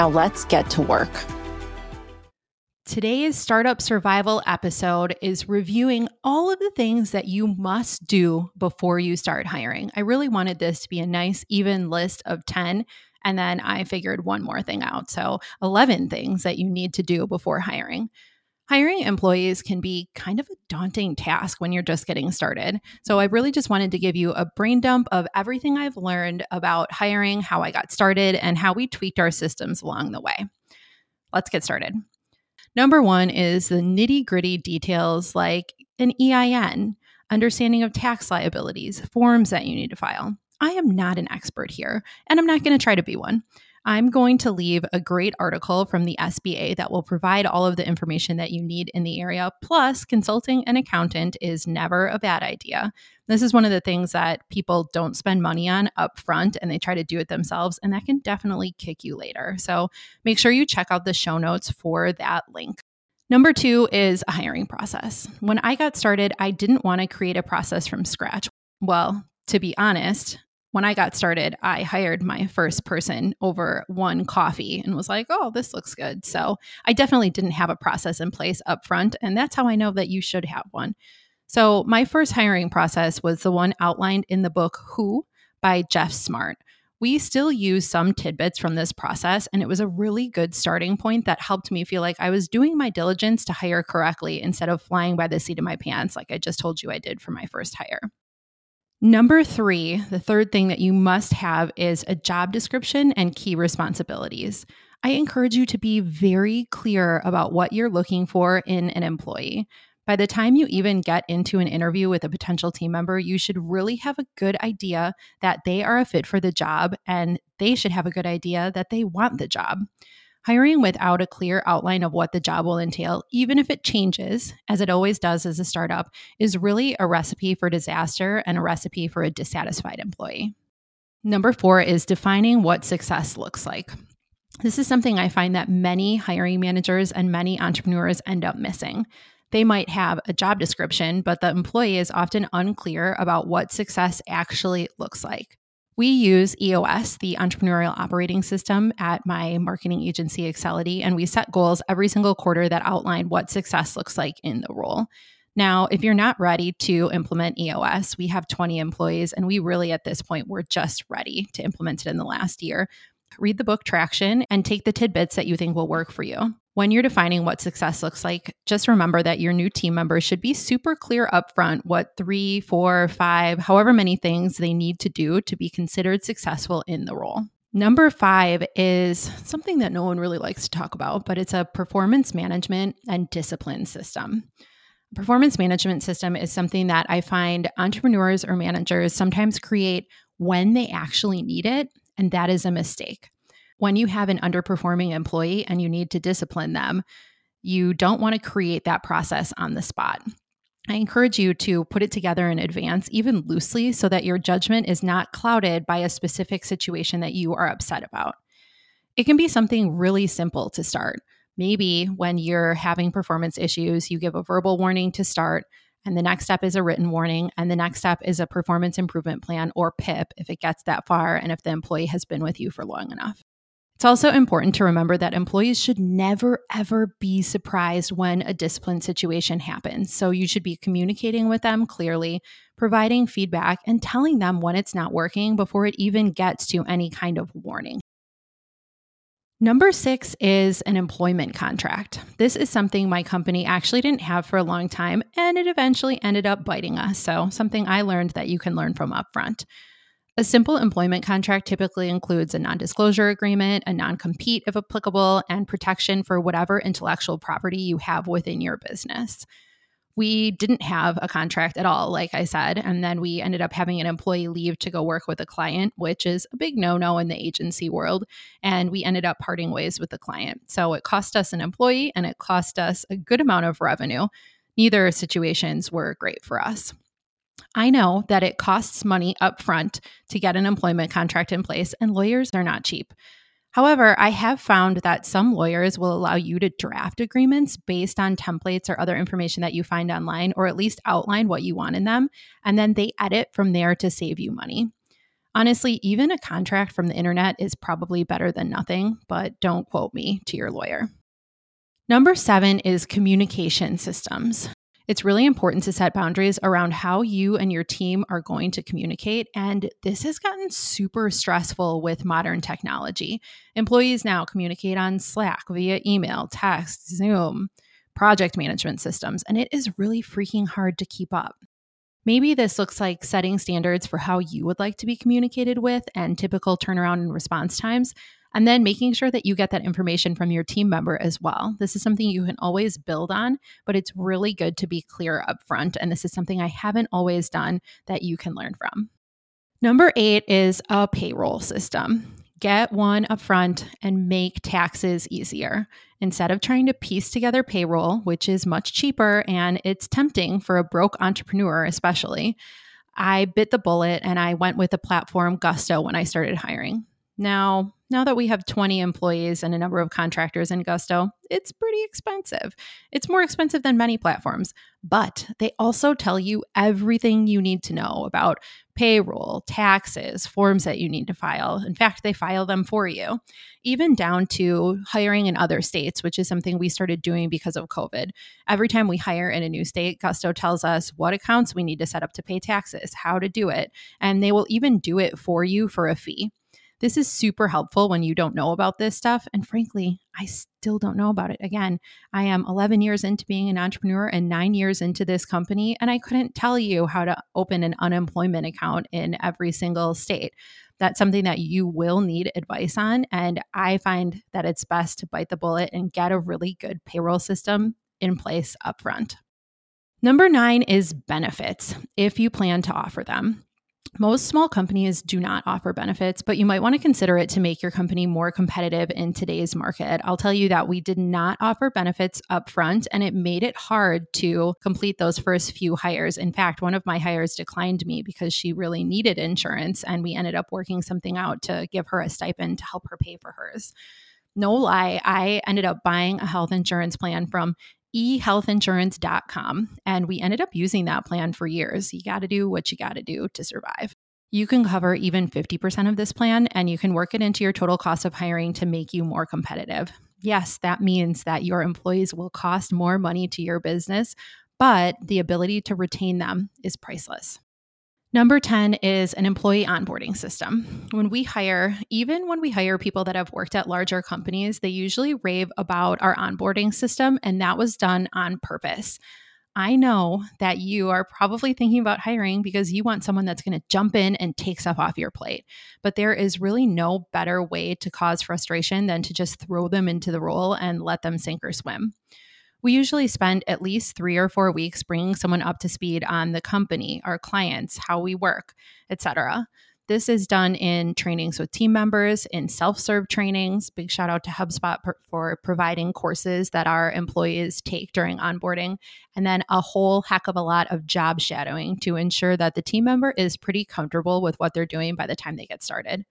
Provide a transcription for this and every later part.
Now let's get to work. Today's Startup Survival episode is reviewing all of the things that you must do before you start hiring. I really wanted this to be a nice, even list of 10. And then I figured one more thing out. So, 11 things that you need to do before hiring. Hiring employees can be kind of a daunting task when you're just getting started. So, I really just wanted to give you a brain dump of everything I've learned about hiring, how I got started, and how we tweaked our systems along the way. Let's get started. Number one is the nitty gritty details like an EIN, understanding of tax liabilities, forms that you need to file. I am not an expert here, and I'm not going to try to be one. I'm going to leave a great article from the SBA that will provide all of the information that you need in the area. Plus, consulting an accountant is never a bad idea. This is one of the things that people don't spend money on up front and they try to do it themselves, and that can definitely kick you later. So make sure you check out the show notes for that link. Number two is a hiring process. When I got started, I didn't want to create a process from scratch. Well, to be honest, when I got started, I hired my first person over one coffee and was like, oh, this looks good. So I definitely didn't have a process in place up front. And that's how I know that you should have one. So my first hiring process was the one outlined in the book Who by Geoff Smart. We still use some tidbits from this process, and it was a really good starting point that helped me feel like I was doing my diligence to hire correctly instead of flying by the seat of my pants, like I just told you I did for my first hire. Number three, the third thing that you must have is a job description and key responsibilities. I encourage you to be very clear about what you're looking for in an employee. By the time you even get into an interview with a potential team member, you should really have a good idea that they are a fit for the job and they should have a good idea that they want the job. Hiring without a clear outline of what the job will entail, even if it changes, as it always does as a startup, is really a recipe for disaster and a recipe for a dissatisfied employee. Number four is defining what success looks like. This is something I find that many hiring managers and many entrepreneurs end up missing. They might have a job description, but the employee is often unclear about what success actually looks like. We use EOS, the entrepreneurial operating system, at my marketing agency, Accelity, and we set goals every single quarter that outline what success looks like in the role. Now, if you're not ready to implement EOS, we have 20 employees, and we really, at this point, we're just ready to implement it in the last year. Read the book Traction and take the tidbits that you think will work for you. When you're defining what success looks like, just remember that your new team members should be super clear upfront what three, four, five, however many things they need to do to be considered successful in the role. Number five is something that no one really likes to talk about, but it's a performance management and discipline system. Performance management system is something that I find entrepreneurs or managers sometimes create when they actually need it, and that is a mistake when you have an underperforming employee and you need to discipline them, you don't want to create that process on the spot. I encourage you to put it together in advance, even loosely, so that your judgment is not clouded by a specific situation that you are upset about. It can be something really simple to start. Maybe when you're having performance issues, you give a verbal warning to start, and the next step is a written warning, and the next step is a performance improvement plan or PIP if it gets that far and if the employee has been with you for long enough. It's also important to remember that employees should never, ever be surprised when a discipline situation happens. So you should be communicating with them clearly, providing feedback, and telling them when it's not working before it even gets to any kind of warning. Number six is an employment contract. This is something my company actually didn't have for a long time, and it eventually ended up biting us. So, something I learned that you can learn from upfront. A simple employment contract typically includes a non disclosure agreement, a non compete if applicable, and protection for whatever intellectual property you have within your business. we didn't have a contract at all, like I said. And then we ended up having an employee leave to go work with a client, which is a big no no in the agency world. And we ended up parting ways with the client. So it cost us an employee and it cost us a good amount of revenue. Neither situations were great for us. I know that it costs money upfront to get an employment contract in place, and lawyers are not cheap. However, I have found that some lawyers will allow you to draft agreements based on templates or other information that you find online, or at least outline what you want in them, and then they edit from there to save you money. Honestly, even a contract from the internet is probably better than nothing, but don't quote me to your lawyer. Number seven is communication systems. It's really important to set boundaries around how you and your team are going to communicate. And this has gotten super stressful with modern technology. Employees now communicate on Slack via email, text, Zoom, project management systems, and it is really freaking hard to keep up. Maybe this looks like setting standards for how you would like to be communicated with and typical turnaround and response times. And then making sure that you get that information from your team member as well. This is something you can always build on, but it's really good to be clear up front. And this is something I haven't always done that you can learn from. Number eight is a payroll system. Get one upfront and make taxes easier. Instead of trying to piece together payroll, which is much cheaper and it's tempting for a broke entrepreneur, especially, I bit the bullet and I went with the platform Gusto when I started hiring. Now, now that we have 20 employees and a number of contractors in Gusto, it's pretty expensive. It's more expensive than many platforms, but they also tell you everything you need to know about payroll, taxes, forms that you need to file. In fact, they file them for you, even down to hiring in other states, which is something we started doing because of COVID. Every time we hire in a new state, Gusto tells us what accounts we need to set up to pay taxes, how to do it, and they will even do it for you for a fee. This is super helpful when you don't know about this stuff. And frankly, I still don't know about it. Again, I am 11 years into being an entrepreneur and nine years into this company, and I couldn't tell you how to open an unemployment account in every single state. That's something that you will need advice on. And I find that it's best to bite the bullet and get a really good payroll system in place upfront. Number nine is benefits if you plan to offer them. Most small companies do not offer benefits, but you might want to consider it to make your company more competitive in today's market. I'll tell you that we did not offer benefits up front, and it made it hard to complete those first few hires. In fact, one of my hires declined me because she really needed insurance, and we ended up working something out to give her a stipend to help her pay for hers no lie, I ended up buying a health insurance plan from ehealthinsurance.com. And we ended up using that plan for years. You got to do what you got to do to survive. You can cover even 50% of this plan and you can work it into your total cost of hiring to make you more competitive. Yes, that means that your employees will cost more money to your business, but the ability to retain them is priceless. Number 10 is an employee onboarding system. When we hire, even when we hire people that have worked at larger companies, they usually rave about our onboarding system, and that was done on purpose. I know that you are probably thinking about hiring because you want someone that's going to jump in and take stuff off your plate. But there is really no better way to cause frustration than to just throw them into the role and let them sink or swim. We usually spend at least three or four weeks bringing someone up to speed on the company, our clients, how we work, etc. This is done in trainings with team members, in self serve trainings. Big shout out to HubSpot for providing courses that our employees take during onboarding, and then a whole heck of a lot of job shadowing to ensure that the team member is pretty comfortable with what they're doing by the time they get started.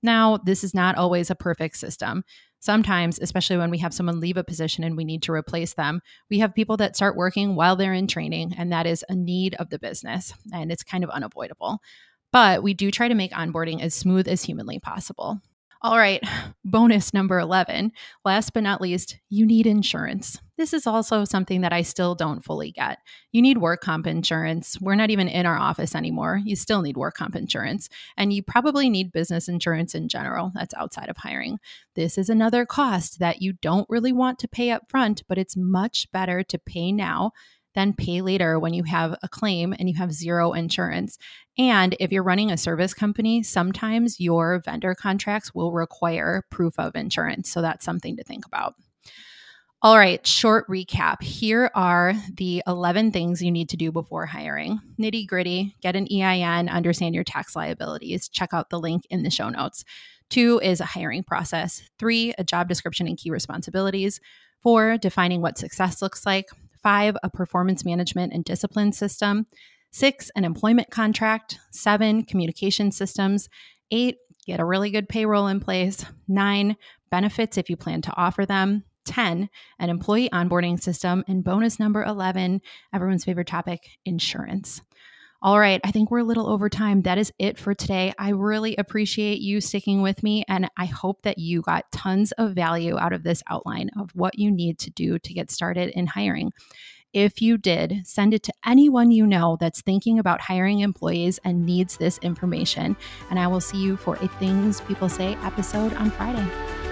Now, this is not always a perfect system sometimes, especially when we have someone leave a position and we need to replace them, we have people that start working while they're in training, and that is a need of the business, and it's kind of unavoidable. But we do try to make onboarding as smooth as humanly possible. All right, bonus number 11. Last but not least, you need insurance. This is also something that I still don't fully get. You need work comp insurance. We're not even in our office anymore. You still need work comp insurance. And you probably need business insurance in general. That's outside of hiring. This is another cost that you don't really want to pay up front, but it's much better to pay now then pay later when you have a claim and you have zero insurance. And if you're running a service company, sometimes your vendor contracts will require proof of insurance. So that's something to think about. All right, short recap. Here are the 11 things you need to do before hiring. Nitty gritty, get an EIN, understand your tax liabilities. Check out the link in the show notes. Two is a hiring process. Three, a job description and key responsibilities. Four, defining what success looks like. Five, a performance management and discipline system. Six, an employment contract. Seven, communication systems. Eight, get a really good payroll in place. Nine, benefits if you plan to offer them. 10, an employee onboarding system. And bonus number 11, everyone's favorite topic, insurance. All right, I think we're a little over time. That is it for today. I really appreciate you sticking with me, and I hope that you got tons of value out of this outline of what you need to do to get started in hiring. If you did, send it to anyone you know that's thinking about hiring employees and needs this information. And I will see you for a Things People Say episode on Friday.